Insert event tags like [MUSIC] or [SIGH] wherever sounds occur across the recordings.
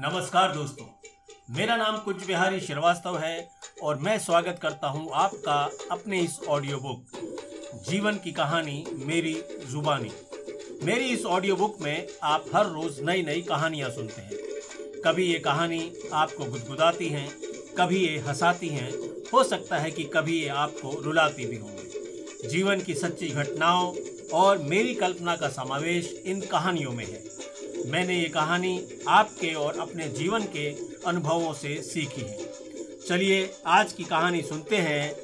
नमस्कार दोस्तों, मेरा नाम कुछ बिहारी श्रीवास्तव है और मैं स्वागत करता हूँ आपका अपने इस ऑडियो बुक जीवन की कहानी मेरी जुबानी। मेरी इस ऑडियो बुक में आप हर रोज नई नई कहानियाँ सुनते हैं। कभी ये कहानी आपको गुदगुदाती हैं, कभी ये हंसाती हैं, हो सकता है कि कभी ये आपको रुलाती भी होंगी। जीवन की सच्ची घटनाओं और मेरी कल्पना का समावेश इन कहानियों में है। मैंने ये कहानी आपके और अपने जीवन के अनुभवों से सीखी है। चलिए आज की कहानी सुनते हैं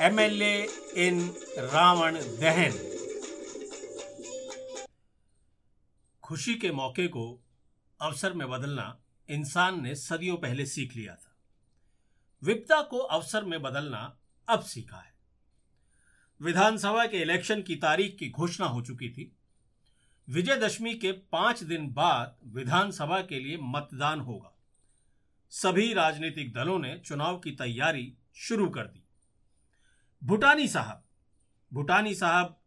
एमएलए इन रावण दहन। खुशी के मौके को अवसर में बदलना इंसान ने सदियों पहले सीख लिया था। विपदा को अवसर में बदलना अब सीखा है। विधानसभा के इलेक्शन की तारीख की घोषणा हो चुकी थी। विजयदशमी के पाँच दिन बाद विधानसभा के लिए मतदान होगा। सभी राजनीतिक दलों ने चुनाव की तैयारी शुरू कर दी। भूटानी साहब भूटानी साहब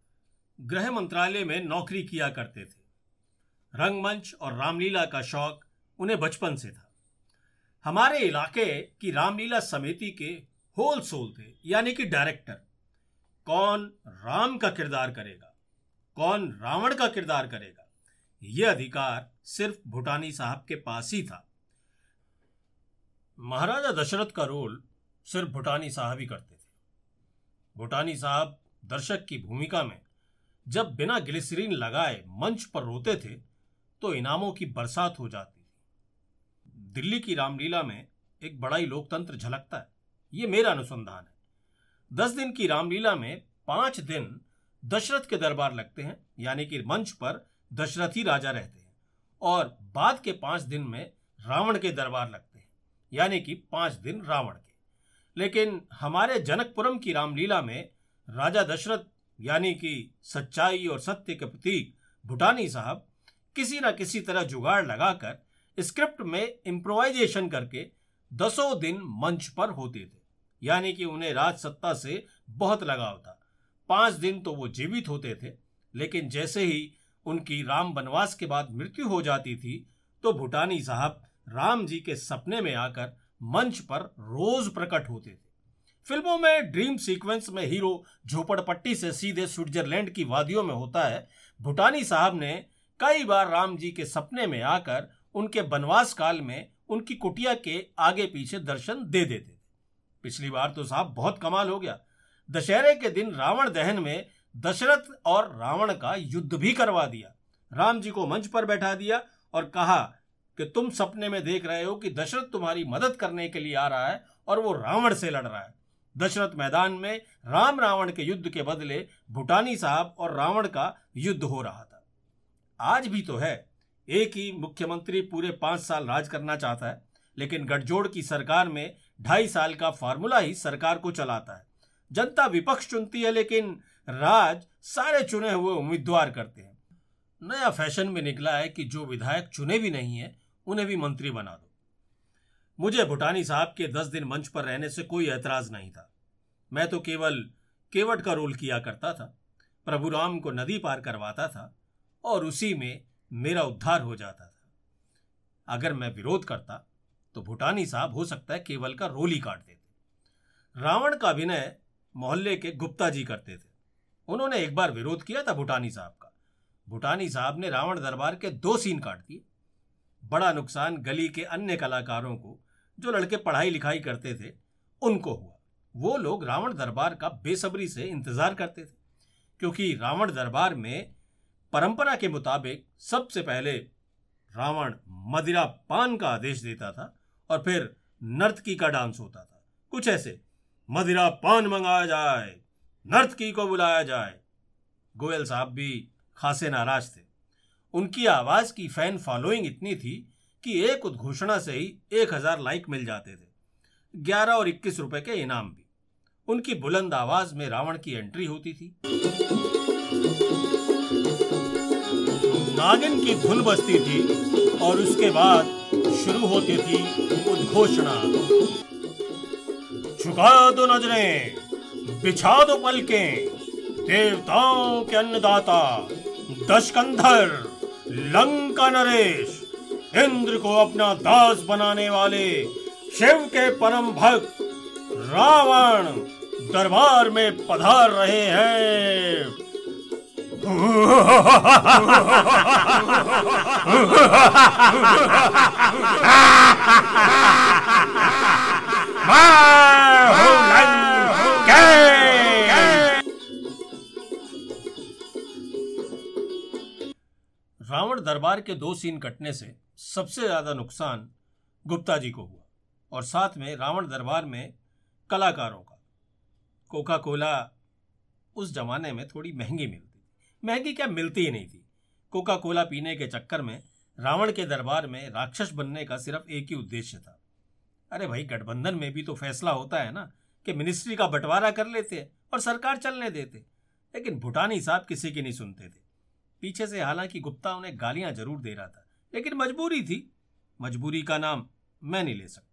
गृह मंत्रालय में नौकरी किया करते थे। रंगमंच और रामलीला का शौक उन्हें बचपन से था। हमारे इलाके की रामलीला समिति के होल सोल थे, यानी कि डायरेक्टर। कौन राम का किरदार करेगा? कौन रावण का किरदार करेगा? यह अधिकार सिर्फ़ भूटानी साहब के पास ही था। महाराजा दशरथ का रोल सिर्फ़ भूटानी साहब ही करते थे। भूटानी साहब दर्शक की भूमिका में जब बिना ग्लिसरीन लगाए मंच पर रोते थे तो इनामों की बरसात हो जाती थी। दिल्ली की रामलीला में एक बड़ा ही लोकतंत्र झलकता है। ये मेरा अनुसंधान है। दस दिन की रामलीला में पाँच दिन दशरथ के दरबार लगते हैं, यानी कि मंच पर दशरथ ही राजा रहते हैं, और बाद के पाँच दिन में रावण के दरबार लगते हैं, यानी कि पाँच दिन रावण के। लेकिन हमारे जनकपुरम की रामलीला में राजा दशरथ, यानी कि सच्चाई और सत्य के प्रतीक भूटानी साहब, किसी न किसी तरह जुगाड़ लगाकर स्क्रिप्ट में इम्प्रोवाइजेशन करके दसों दिन मंच पर होते थे, यानी कि उन्हें राजसत्ता से बहुत लगाव था। पाँच दिन तो वो जीवित होते थे, लेकिन जैसे ही उनकी राम वनवास के बाद मृत्यु हो जाती थी तो भूटानी साहब राम जी के सपने में आकर मंच पर रोज प्रकट होते थे। फ़िल्मों में ड्रीम सीक्वेंस में हीरो झोपड़पट्टी से सीधे स्विट्जरलैंड की वादियों में होता है, भूटानी साहब ने कई बार राम जी के सपने में आकर उनके वनवास काल में उनकी कुटिया के आगे पीछे दर्शन दे देते थे। पिछली बार तो साहब बहुत कमाल हो गया दशहरे के दिन रावण दहन में दशरथ और रावण का युद्ध भी करवा दिया। राम जी को मंच पर बैठा दिया और कहा कि तुम सपने में देख रहे हो कि दशरथ तुम्हारी मदद करने के लिए आ रहा है और वो रावण से लड़ रहा है। दशरथ मैदान में राम रावण के युद्ध के बदले भूटानी साहब और रावण का युद्ध हो रहा था। आज भी तो है। एक ही मुख्यमंत्री पूरे पाँच साल राज करना चाहता है, लेकिन गठजोड़ की सरकार में ढाई साल का फार्मूला ही सरकार को चलाता है। जनता विपक्ष चुनती है, लेकिन राज सारे चुने हुए उम्मीदवार करते हैं। नया फ़ैशन में निकला है कि जो विधायक चुने भी नहीं है, उन्हें भी मंत्री बना दो। मुझे भूटानी साहब के दस दिन मंच पर रहने से कोई ऐतराज नहीं था। मैं तो केवल केवट का रोल किया करता था, प्रभु राम को नदी पार करवाता था, और उसी में मेरा उद्धार हो जाता था। अगर मैं विरोध करता तो भूटानी साहब हो सकता है केवल का रोल ही काट देते। रावण का अभिनय मोहल्ले के गुप्ता जी करते थे। उन्होंने एक बार विरोध किया था भूटानी साहब का। भूटानी साहब ने रावण दरबार के दो सीन काट दिए। बड़ा नुकसान गली के अन्य कलाकारों को, जो लड़के पढ़ाई लिखाई करते थे, उनको हुआ। वो लोग रावण दरबार का बेसब्री से इंतज़ार करते थे, क्योंकि रावण दरबार में परंपरा के मुताबिक सबसे पहले रावण मदिरा पान का आदेश देता था और फिर नर्तकी का डांस होता था। कुछ ऐसे मदिरा पान मंगाया जाए नर्तकी को बुलाया जाए। गोयल साहब भी खासे नाराज़ थे। उनकी आवाज़ की फ़ैन फॉलोइंग इतनी थी कि एक उद्घोषणा से ही एक हज़ार लाइक मिल जाते थे। ग्यारह और इक्कीस रुपए के इनाम भी। उनकी बुलंद आवाज़ में रावण की एंट्री होती थी। नागिन की धुन बजती थी और उसके बाद शुरू होती थी उद्घोषणा। झुका दो नज़रें, बिछा दो पलके। देवताओं के अन्नदाता, दशकंधर, लंका नरेश, इंद्र को अपना दास बनाने वाले शिव के परम भक्त रावण दरबार में पधार रहे हैं। [LAUGHS] रावण दरबार के दो सीन कटने से सबसे ज़्यादा नुकसान गुप्ता जी को हुआ और साथ में रावण दरबार में कलाकारों का। कोका कोला उस जमाने में थोड़ी महँगी मिलती थी। महँगी क्या मिलती ही नहीं थी। कोका कोला पीने के चक्कर में रावण के दरबार में राक्षस बनने का सिर्फ़ एक ही उद्देश्य था। अरे भाई, गठबंधन में भी तो फैसला होता है ना कि मिनिस्ट्री का बंटवारा कर लेते और सरकार चलने देते। लेकिन भूटानी साहब किसी की नहीं सुनते थे। पीछे से हालाँकि गुप्ता उन्हें गालियाँ ज़रूर दे रहा था, लेकिन मजबूरी थी। मजबूरी का नाम मैं नहीं ले सकता।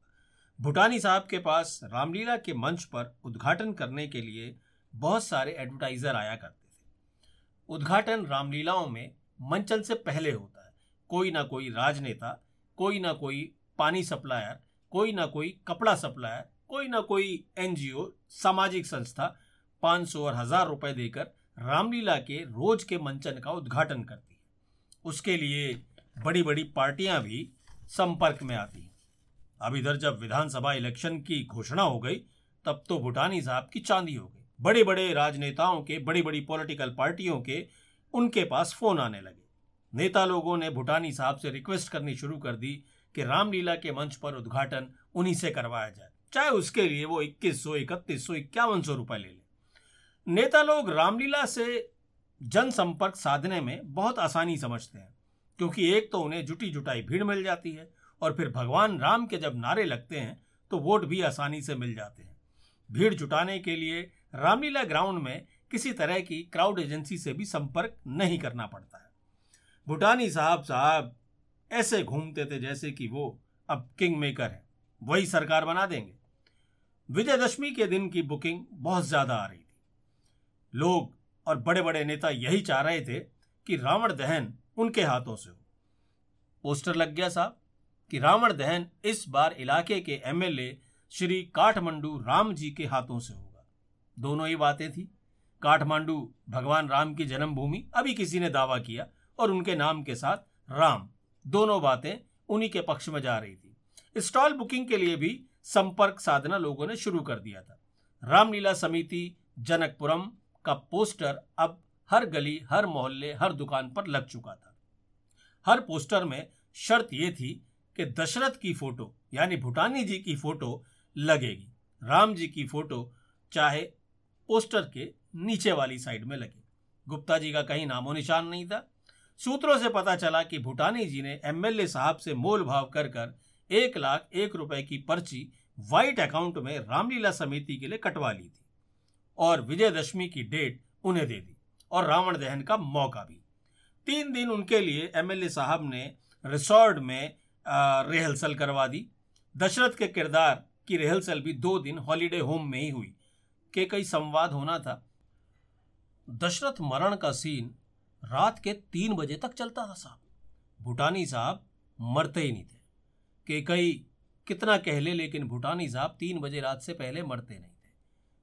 भूटानी साहब के पास रामलीला के मंच पर उद्घाटन करने के लिए बहुत सारे एडवर्टाइजर आया करते थे। उद्घाटन रामलीलाओं में मंचन से पहले होता है। कोई ना कोई राजनेता, कोई ना कोई पानी सप्लायर कोई ना कोई कपड़ा सप्लायर कोई ना कोई एनजीओ, सामाजिक संस्था 500 और हज़ार रुपए देकर रामलीला के रोज के मंचन का उद्घाटन करती है। उसके लिए बड़ी बड़ी पार्टियाँ भी संपर्क में आती हैं। अब इधर जब विधानसभा इलेक्शन की घोषणा हो गई, तब तो भूटानी साहब की चांदी हो गई। बड़े बड़े राजनेताओं के बड़ी बड़ी पॉलिटिकल पार्टियों के उनके पास फ़ोन आने लगे। नेता लोगों ने भूटानी साहब से रिक्वेस्ट करनी शुरू कर दी कि रामलीला के मंच पर उद्घाटन उन्हीं से करवाया जाए। चाहे उसके लिए वो इक्कीस सौ, इकतीस सौ, इक्यावन सौ रुपए ले लें। नेता लोग रामलीला से जनसंपर्क साधने में बहुत आसानी समझते हैं, क्योंकि एक तो उन्हें जुटी जुटाई भीड़ मिल जाती है और फिर भगवान राम के जब नारे लगते हैं तो वोट भी आसानी से मिल जाते हैं। भीड़ जुटाने के लिए रामलीला ग्राउंड में किसी तरह की क्राउड एजेंसी से भी संपर्क नहीं करना पड़ता है। भूटानी साहब साहब ऐसे घूमते थे जैसे कि वो अब किंग मेकर है। वही सरकार बना देंगे। विजयदशमी के दिन की बुकिंग बहुत ज़्यादा आ रही थी। लोग और बड़े बड़े नेता यही चाह रहे थे कि रावण दहन उनके हाथों से हो। पोस्टर लग गया साहब कि रावण दहन इस बार इलाके के एमएलए श्री काठमांडू राम जी के हाथों से होगा। दोनों ही बातें थी। काठमांडू भगवान राम की जन्मभूमि अभी किसी ने दावा किया और उनके नाम के साथ राम दोनों बातें उन्हीं के पक्ष में जा रही थी। स्टॉल बुकिंग के लिए भी संपर्क साधना लोगों ने शुरू कर दिया था। रामलीला समिति, जनकपुरम का पोस्टर अब हर गली, हर मोहल्ले, हर दुकान पर लग चुका था। हर पोस्टर में शर्त यह थी कि दशरथ की फ़ोटो, यानी भूटानी जी की फ़ोटो लगेगी। राम जी की फ़ोटो चाहे पोस्टर के नीचे वाली साइड में लगे। गुप्ता जी का कहीं नामो निशान नहीं था। सूत्रों से पता चला कि भूटानी जी ने एमएलए साहब से मोल भाव कर कर एक लाख एक रुपए की पर्ची व्हाइट अकाउंट में रामलीला समिति के लिए कटवा ली थी और विजयदशमी की डेट उन्हें दे दी और रावण दहन का मौका भी। तीन दिन उनके लिए एमएलए साहब ने रिसोर्ट में रिहर्सल करवा दी। दशरथ के किरदार की रिहर्सल भी दो दिन हॉलीडे होम में ही हुई। के कई संवाद होना था। दशरथ मरण का सीन रात के तीन बजे तक चलता था साहब। भूटानी साहब मरते ही नहीं थे। के कई कितना कह ले, लेकिन भूटानी साहब तीन बजे रात से पहले मरते नहीं थे।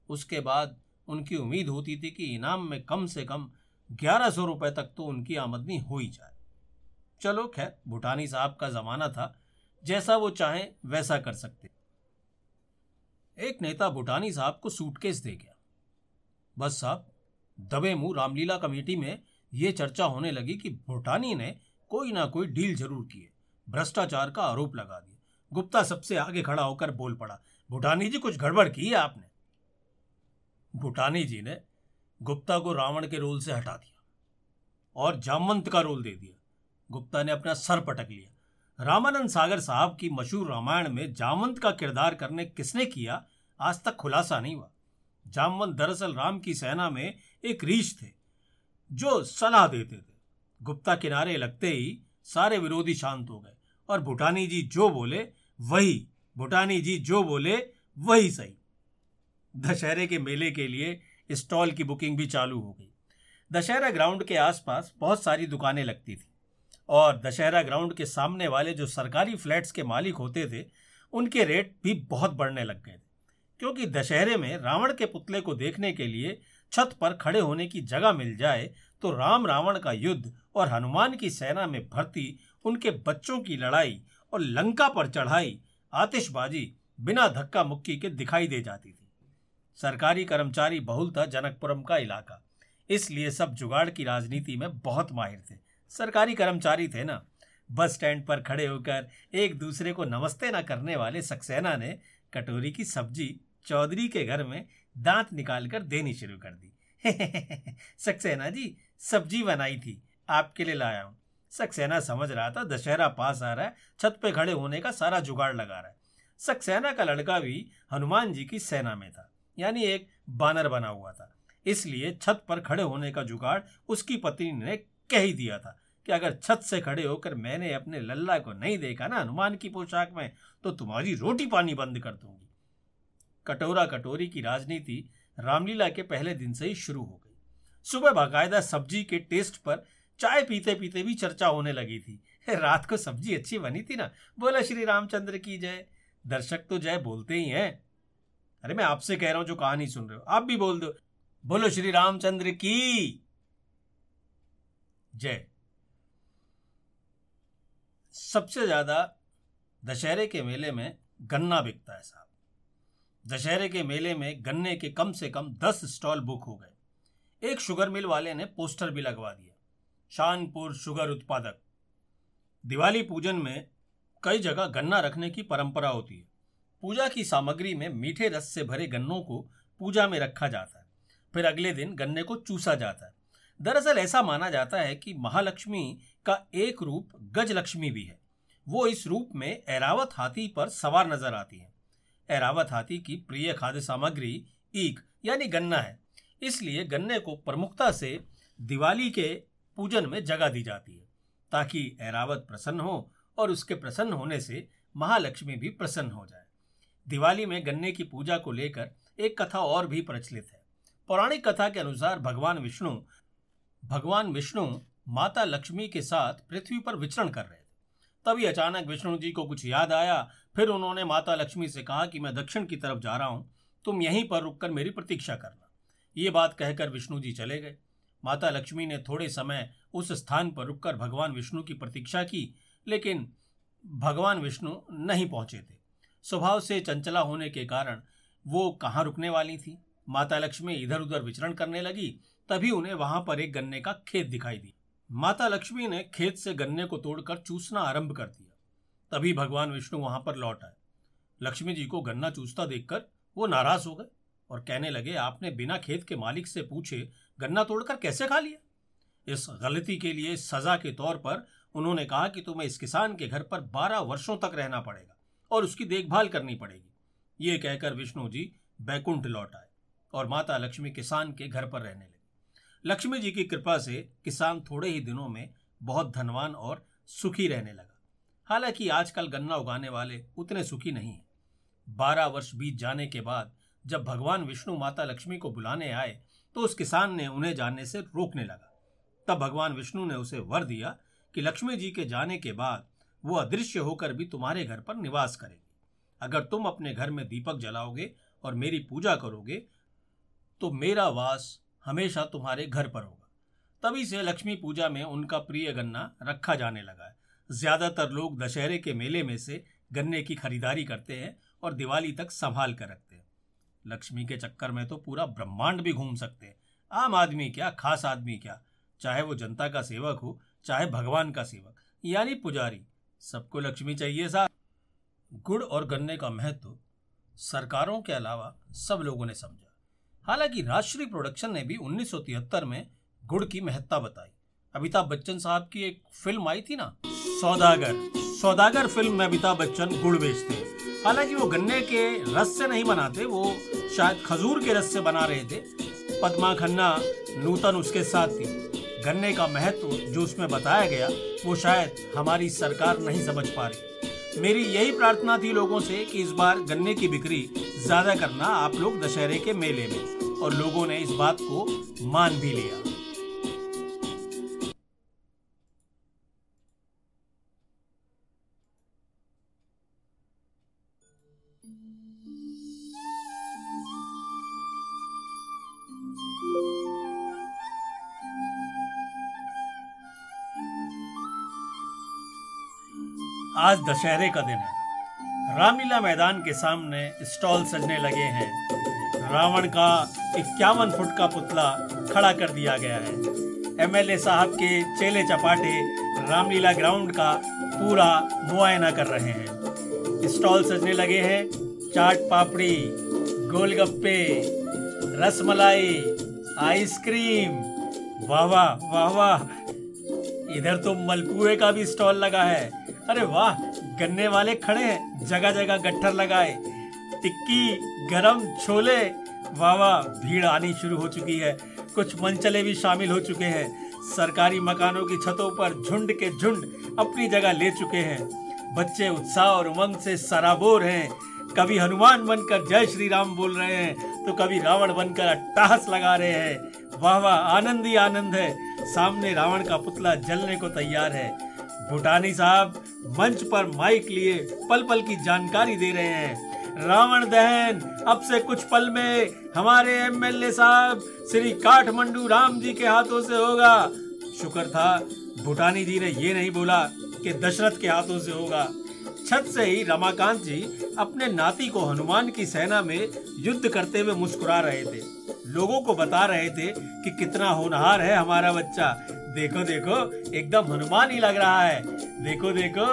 उसके बाद उनकी उम्मीद होती थी कि इनाम में कम से कम ग्यारह सौ रुपए तक तो उनकी आमदनी हो ही जाए। चलो खैर, भूटानी साहब का जमाना था। जैसा वो चाहें, वैसा कर सकते। एक नेता भूटानी साहब को सूटकेस दे गया। बस साहब, दबे मुँह रामलीला कमेटी में ये चर्चा होने लगी कि भूटानी ने कोई ना कोई डील ज़रूर की है। भ्रष्टाचार का आरोप लगा दिया। गुप्ता सबसे आगे खड़ा होकर बोल पड़ा, भूटानी जी, कुछ गड़बड़ की है आपने? भूटानी जी ने गुप्ता को रावण के रोल से हटा दिया और जामवंत का रोल दे दिया। गुप्ता ने अपना सर पटक लिया। रामानंद सागर साहब की मशहूर रामायण में जामवंत का किरदार करने किसने किया, आज तक खुलासा नहीं हुआ। जामवंत दरअसल राम की सेना में एक रीछ थे। जो सलाह देते थे। गुप्ता किनारे लगते ही सारे विरोधी शांत हो गए और भूटानी जी जो बोले, वही, भूटानी जी जो बोले, वही सही। दशहरे के मेले के लिए स्टॉल की बुकिंग भी चालू हो गई। दशहरा ग्राउंड के आसपास बहुत सारी दुकानें लगती थी और दशहरा ग्राउंड के सामने वाले जो सरकारी फ्लैट्स के मालिक होते थे, उनके रेट भी बहुत बढ़ने लग गए थे। क्योंकि दशहरे में रावण के पुतले को देखने के लिए छत पर खड़े होने की जगह मिल जाए तो राम रावण का युद्ध और हनुमान की सेना में भर्ती, उनके बच्चों की लड़ाई और लंका पर चढ़ाई, आतिशबाजी बिना धक्का मुक्की के दिखाई दे जाती थी। सरकारी कर्मचारी बहुल था जनकपुरम का इलाका, इसलिए सब जुगाड़ की राजनीति में बहुत माहिर थे। सरकारी कर्मचारी थे ना। बस स्टैंड पर खड़े होकर एक दूसरे को नमस्ते न करने वाले सक्सेना ने कटोरी की सब्ज़ी चौधरी के घर में दांत निकालकर देनी शुरू कर दी। [LAUGHS] सक्सेना जी, सब्ज़ी बनाई थी, आपके लिए लाया हूँ। सक्सेना समझ रहा था दशहरा पास आ रहा है, छत पे खड़े होने का सारा जुगाड़ लगा रहा है। सक्सेना का लड़का भी हनुमान जी की सेना में था, यानी एक बानर बना हुआ था। इसलिए छत पर खड़े होने का जुगाड़ उसकी पत्नी ने कह ही दिया था कि अगर छत से खड़े होकर मैंने अपने लल्ला को नहीं देखा ना हनुमान की पोशाक में तो तुम्हारी रोटी पानी बंद कर दूँगी। कटोरा कटोरी की राजनीति रामलीला के पहले दिन से ही शुरू हो गई। सुबह बाकायदा सब्ज़ी के टेस्ट पर चाय पीते पीते भी चर्चा होने लगी थी। [LAUGHS] रात को सब्ज़ी अच्छी बनी थी ना? बोला, श्री रामचंद्र की जय। दर्शक तो जय बोलते ही हैं। अरे, मैं आपसे कह रहा हूँ जो कहानी सुन रहे हो, आप भी बोल दो। बोलो, श्री रामचंद्र की जय। सबसे ज़्यादा दशहरे के मेले में गन्ना बिकता है साहब। दशहरे के मेले में गन्ने के कम से कम दस स्टॉल बुक हो गए। एक शुगर मिल वाले ने पोस्टर भी लगवा दिया शानपुर शुगर उत्पादक। दिवाली पूजन में कई जगह गन्ना रखने की परंपरा होती है। पूजा की सामग्री में मीठे रस से भरे गन्नों को पूजा में रखा जाता है। फिर अगले दिन गन्ने को चूसा जाता है। दरअसल ऐसा माना जाता है कि महालक्ष्मी का एक रूप गजलक्ष्मी भी है। वो इस रूप में ऐरावत हाथी पर सवार नज़र आती है। ऐरावत हाथी की प्रिय खाद्य सामग्री ईक यानी गन्ना है। इसलिए गन्ने को प्रमुखता से दिवाली के पूजन में जगह दी जाती है, ताकि ऐरावत प्रसन्न हो और उसके प्रसन्न होने से महालक्ष्मी भी प्रसन्न हो जाए। दिवाली में गन्ने की पूजा को लेकर एक कथा और भी प्रचलित है। पौराणिक कथा के अनुसार भगवान विष्णु भगवान विष्णु माता लक्ष्मी के साथ पृथ्वी पर विचरण कर रहे थे। तभी अचानक विष्णु जी को कुछ याद आया फिर उन्होंने माता लक्ष्मी से कहा कि मैं दक्षिण की तरफ़ जा रहा हूँ, तुम यहीं पर रुककर मेरी प्रतीक्षा करना। ये बात कहकर विष्णु जी चले गए। माता लक्ष्मी ने थोड़े समय उस स्थान पर रुककर भगवान विष्णु की प्रतीक्षा की, लेकिन भगवान विष्णु नहीं पहुँचे थे। स्वभाव से चंचला होने के कारण वो कहाँ रुकने वाली थी? माता लक्ष्मी इधर उधर विचरण करने लगी, तभी उन्हें वहाँ पर एक गन्ने का खेत दिखाई दी माता लक्ष्मी ने खेत से गन्ने को तोड़कर चूसना आरंभ कर दिया। तभी भगवान विष्णु वहाँ पर लौट आए। लक्ष्मी जी को गन्ना चूसता देखकर वो नाराज़ हो गए और कहने लगे, आपने बिना खेत के मालिक से पूछे गन्ना तोड़कर कैसे खा लिया? इस गलती के लिए सजा के तौर पर उन्होंने कहा कि तुम्हें इस किसान के घर पर बारह वर्षों तक रहना पड़ेगा और उसकी देखभाल करनी पड़ेगी। ये कहकर विष्णु जी बैकुंठ लौट आए और माता लक्ष्मी किसान के घर पर रहने लगे। लक्ष्मी जी की कृपा से किसान थोड़े ही दिनों में बहुत धनवान और सुखी रहने लगा। हालाँकि आजकल गन्ना उगाने वाले उतने सुखी नहीं हैं। बारह वर्ष बीत जाने के बाद जब भगवान विष्णु माता लक्ष्मी को बुलाने आए तो उस किसान ने उन्हें जाने से रोकने लगा। तब भगवान विष्णु ने उसे वर दिया कि लक्ष्मी जी के जाने के बाद वो अदृश्य होकर भी तुम्हारे घर पर निवास करेगी। अगर तुम अपने घर में दीपक जलाओगे और मेरी पूजा करोगे तो मेरा वास हमेशा तुम्हारे घर पर होगा। तभी से लक्ष्मी पूजा में उनका प्रिय गन्ना रखा जाने लगा है। ज़्यादातर लोग दशहरे के मेले में से गन्ने की खरीदारी करते हैं और दिवाली तक संभाल कर रखते हैं। लक्ष्मी के चक्कर में तो पूरा ब्रह्मांड भी घूम सकते हैं। आम आदमी क्या, खास आदमी क्या? चाहे वो जनता का सेवक हो, चाहे भगवान का सेवक, यानी पुजारी, सबको लक्ष्मी चाहिए सा गुड़ और गन्ने का महत्व सरकारों के अलावा सब लोगों ने समझा। हालाँकि राजश्री प्रोडक्शन ने भी उन्नीस सौ तिहत्तर में गुड़ की महत्ता बताई। अमिताभ बच्चन साहब की एक फ़िल्म आई थी ना? सौदागर। सौदागर फ़िल्म में अमिताभ बच्चन गुड़ बेचते हैं। हालाँकि वो गन्ने के रस से नहीं बनाते, वो शायद खजूर के रस से बना रहे थे। पद्मा खन्ना नूतन उसके साथ थी। गन्ने का महत्व जो उसमें बताया गया, वो शायद हमारी सरकार नहीं समझ पा रही। मेरी यही प्रार्थना थी लोगों से कि इस बार गन्ने की बिक्री ज़्यादा करना आप लोग दशहरे के मेले में। और लोगों ने इस बात को मान भी लिया। आज दशहरे का दिन है। रामलीला मैदान के सामने स्टॉल सजने लगे हैं। रावण का इक्यावन फुट का पुतला खड़ा कर दिया गया है। एमएलए साहब के चेले चपाटे रामलीला ग्राउंड का पूरा मुआयना कर रहे हैं। स्टॉल सजने लगे हैं। Chaat papdi, golgappe, rasmalai, ice cream. वाह वाह वाह वाह। इधर तो मलपुए का भी स्टॉल लगा है। अरे वाह, गन्ने वाले खड़े हैं जगह जगह गट्ठर लगाए। टिक्की, गरम, छोले। वाह वाह, भीड़ आनी शुरू हो चुकी है। कुछ मंचले भी शामिल हो चुके हैं। सरकारी मकानों की छतों पर झुंड के झुंड अपनी जगह ले चुके हैं। बच्चे उत्साह और उमंग से सराबोर हैं। कभी हनुमान बनकर जय श्री राम बोल रहे हैं तो कभी रावण बनकर अट्टाहस लगा रहे हैं। वाह वाह, आनंद ही आनंद है। सामने रावण का पुतला जलने को तैयार है। भूटानी साहब मंच पर माइक लिए पल पल की जानकारी दे रहे हैं। रावण दहन, अब से कुछ पल में हमारे एमएलए साहब श्री काठमंडू राम जी के हाथों से होगा। शुक्र था, भूटानी जी ने ये नहीं बोला कि दशरथ के हाथों से होगा। छत से ही रमाकांत जी अपने नाती को हनुमान की सेना में युद्ध करते हुए मुस्कुरा रहे थे। लोगों को बता रहे थे कि कितना होनहार है हमारा बच्चा। देखो देखो, एकदम हनुमान ही लग रहा है। देखो देखो,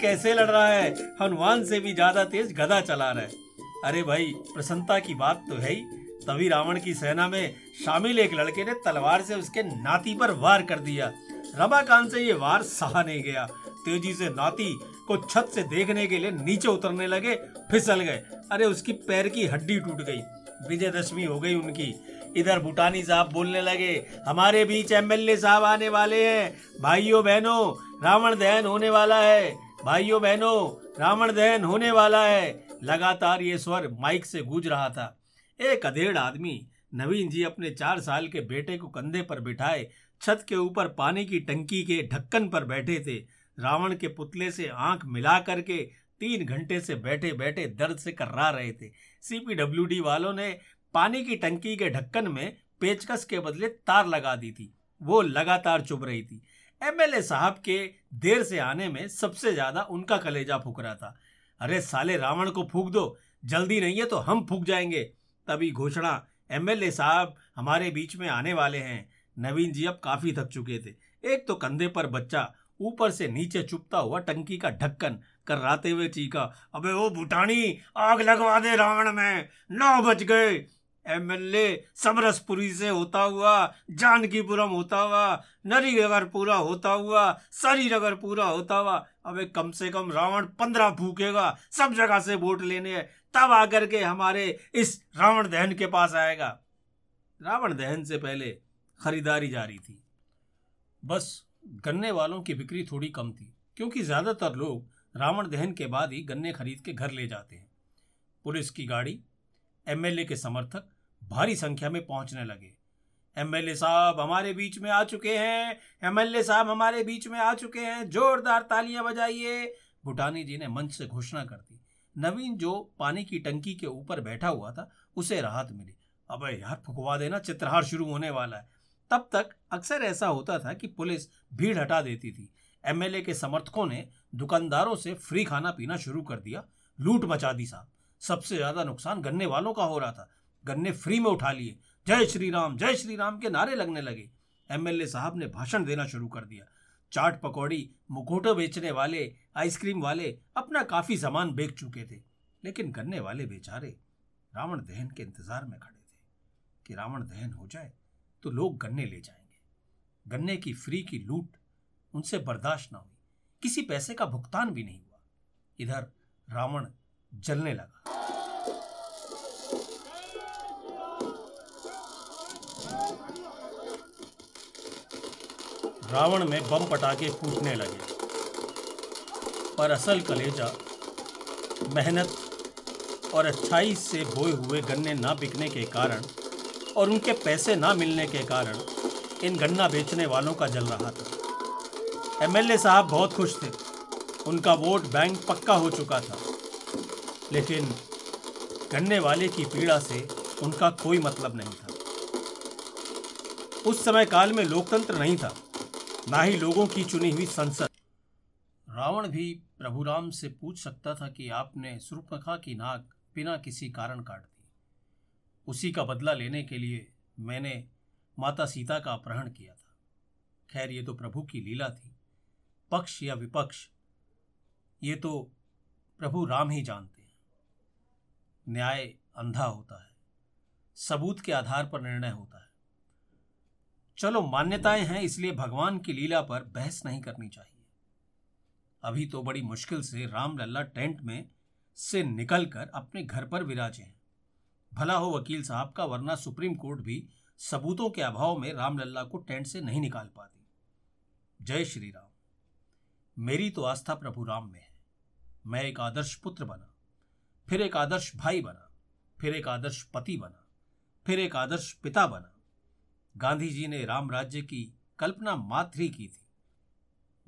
कैसे लड़ रहा है। हनुमान से भी ज़्यादा तेज गदा चला रहा है। अरे भाई, प्रसन्नता की बात तो है ही। तभी रावण की सेना में शामिल एक लड़के ने तलवार से उसके नाती पर वार कर दिया। रमाकांत से ये वार सहा नहीं गया। तेज़ी से नाती को छत से देखने के लिए नीचे उतरने लगे, फिसल गए। अरे, उसकी पैर की हड्डी टूट गई। विजयदशमी हो गई उनकी। इधर भूटानी साहब बोलने लगे, हमारे बीच एमएलए साहब आने वाले हैं। भाइयों, बहनों, रावण दहन होने वाला है। भाइयों, बहनों, रावण दहन होने वाला है। लगातार ये स्वर माइक से गूंज रहा था। एक अधेड़ आदमी, नवीन जी अपने चार साल के बेटे को कंधे पर बिठाए, छत के ऊपर पानी की टंकी के ढक्कन पर बैठे थे। रावण के पुतले से आँख मिला करके तीन घंटे से बैठे बैठे दर्द से कर्रा रहे थे। सीपीडब्ल्यूडी वालों ने पानी की टंकी के ढक्कन में पेचकस के बदले तार लगा दी थी। वो लगातार चुभ रही थी। एमएलए साहब के देर से आने में सबसे ज़्यादा उनका कलेजा फूक रहा था। अरे साले रावण को फूक दो, जल्दी नहीं है तो हम फूक जाएँगे। तभी घोषणा एमएलए साहब हमारे बीच में आने वाले हैं। नवीन जी अब काफ़ी थक चुके थे। एक तो कंधे पर बच्चा ऊपर से नीचे चुपता हुआ टंकी का ढक्कन कराते हुए चीखा, अबे ओ भूटानी, आग लगवा दे रावण में, नौ बज गए। एमएलए समरसपुरी से होता हुआ, जानकीपुरम होता हुआ नरी नरीनगर पूरा होता हुआ, सरीनगर पूरा होता हुआ, अबे कम से कम रावण पंद्रह फूकेगा सब जगह से वोट लेने, तब आकर के हमारे इस रावण दहन के पास आएगा। रावण दहन से पहले खरीदारी जारी थी। बस गन्ने वालों की बिक्री थोड़ी कम थी, क्योंकि ज़्यादातर लोग रावण दहन के बाद ही गन्ने खरीद के घर ले जाते हैं। पुलिस की गाड़ी, एमएलए के समर्थक भारी संख्या में पहुँचने लगे। एमएलए साहब हमारे बीच में आ चुके हैं, एमएलए साहब हमारे बीच में आ चुके हैं, जोरदार तालियाँ बजाइए। भूटानी जी ने मंच से घोषणा कर दी। नवीन जो पानी की टंकी के ऊपर बैठा हुआ था, उसे राहत मिली। अब यार, फुकवा देना, चित्रहार शुरू होने वाला है। तब तक अक्सर ऐसा होता था कि पुलिस भीड़ हटा देती थी। एमएलए के समर्थकों ने दुकानदारों से फ्री खाना पीना शुरू कर दिया। लूट मचा दी साहब। सबसे ज़्यादा नुकसान गन्ने वालों का हो रहा था। गन्ने फ्री में उठा लिए। जय श्री राम जय श्री राम के नारे लगने लगे। एमएलए साहब ने भाषण देना शुरू कर दिया। चाट पकौड़ी, मुखोटे बेचने वाले, आइसक्रीम वाले अपना काफ़ी सामान बेच चुके थे। लेकिन गन्ने वाले बेचारे रावण दहन के इंतज़ार में खड़े थे कि रावण दहन हो जाए तो लोग गन्ने ले जाएँगे। गन्ने की फ्री की लूट उनसे बर्दाश्त ना हुई। किसी पैसे का भुगतान भी नहीं हुआ। इधर रावण जलने लगा। रावण में बम पटाखे फूटने लगे। पर असल कलेजा, मेहनत और अच्छाई से बोए हुए गन्ने ना बिकने के कारण और उनके पैसे ना मिलने के कारण इन गन्ना बेचने वालों का जल रहा था। एमएलए साहब बहुत खुश थे। उनका वोट बैंक पक्का हो चुका था। लेकिन गन्ने वाले की पीड़ा से उनका कोई मतलब नहीं था। उस समय काल में लोकतंत्र नहीं था। ना ही लोगों की चुनी हुई संसद। रावण भी प्रभु राम से पूछ सकता था कि आपने सुरपखा की नाक बिना किसी कारण काट दी। उसी का बदला लेने के लिए मैंने माता सीता का अपहरण किया था। खैर, ये तो प्रभु की लीला थी। पक्ष या विपक्ष, ये तो प्रभु राम ही जानते हैं। न्याय अंधा होता है, सबूत के आधार पर निर्णय होता है। चलो, मान्यताएँ हैं, इसलिए भगवान की लीला पर बहस नहीं करनी चाहिए। अभी तो बड़ी मुश्किल से रामलला टेंट में से निकलकर अपने घर पर विराजे हैं। भला हो वकील साहब का, वरना सुप्रीम कोर्ट भी सबूतों के अभाव में रामलल्ला को टेंट से नहीं निकाल पाती। जय श्री राम। मेरी तो आस्था प्रभु राम में है। मैं एक आदर्श पुत्र बना, फिर एक आदर्श भाई बना, फिर एक आदर्श पति बना, फिर एक आदर्श पिता बना। गांधी जी ने राम राज्य की कल्पना मात्र ही की थी।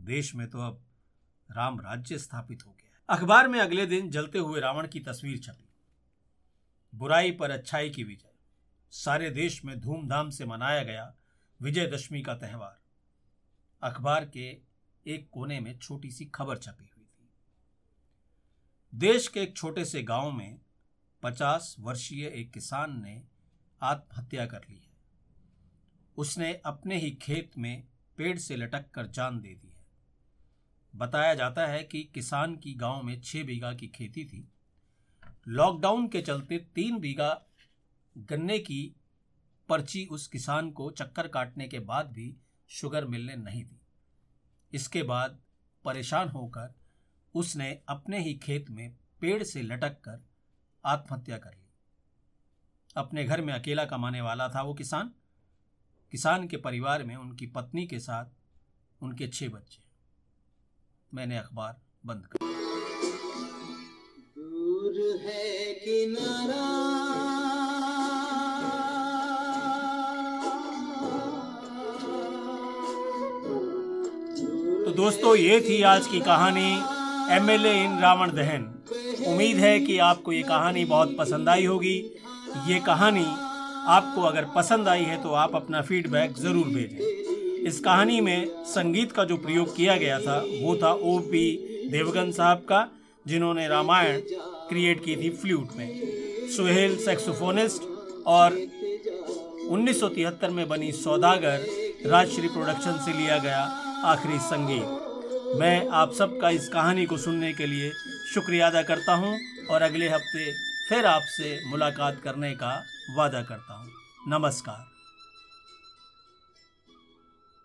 देश में तो अब राम राज्य स्थापित हो गया अखबार में अगले दिन जलते हुए रावण की तस्वीर छपी। बुराई पर अच्छाई की विजय। सारे देश में धूमधाम से मनाया गया विजयदशमी का त्यौहार। अखबार के एक कोने में छोटी सी खबर छपी हुई थी। देश के एक छोटे से गाँव में पचास वर्षीय एक किसान ने आत्महत्या कर ली है। उसने अपने ही खेत में पेड़ से लटक कर जान दे दी है। बताया जाता है कि किसान की गाँव में छह बीघा की खेती थी। लॉकडाउन के चलते तीन बीघा गन्ने की पर्ची उस किसान को चक्कर काटने के बाद भी शुगर मिलने नहीं दी। इसके बाद परेशान होकर उसने अपने ही खेत में पेड़ से लटक कर आत्महत्या कर ली। अपने घर में अकेला कमाने वाला था वो किसान। किसान के परिवार में उनकी पत्नी के साथ उनके छह बच्चे। मैंने अखबार बंद कर तो दोस्तों, ये थी आज की कहानी एमएलए इन रावण दहन। उम्मीद है कि आपको ये कहानी बहुत पसंद आई होगी। ये कहानी आपको अगर पसंद आई है तो आप अपना फीडबैक ज़रूर भेजें। इस कहानी में संगीत का जो प्रयोग किया गया था, वो था ओ पी देवगन साहब का, जिन्होंने रामायण क्रिएट की थी फ्लूट में। सुहेल सेक्सोफोनिस्ट और 1973 में बनी सौदागर राजश्री प्रोडक्शन से लिया गया आखिरी संगीत। मैं आप सबका इस कहानी को सुनने के लिए शुक्रिया अदा करता हूँ और अगले हफ़्ते फिर आपसे मुलाकात करने का वादा करता हूँ। नमस्कार।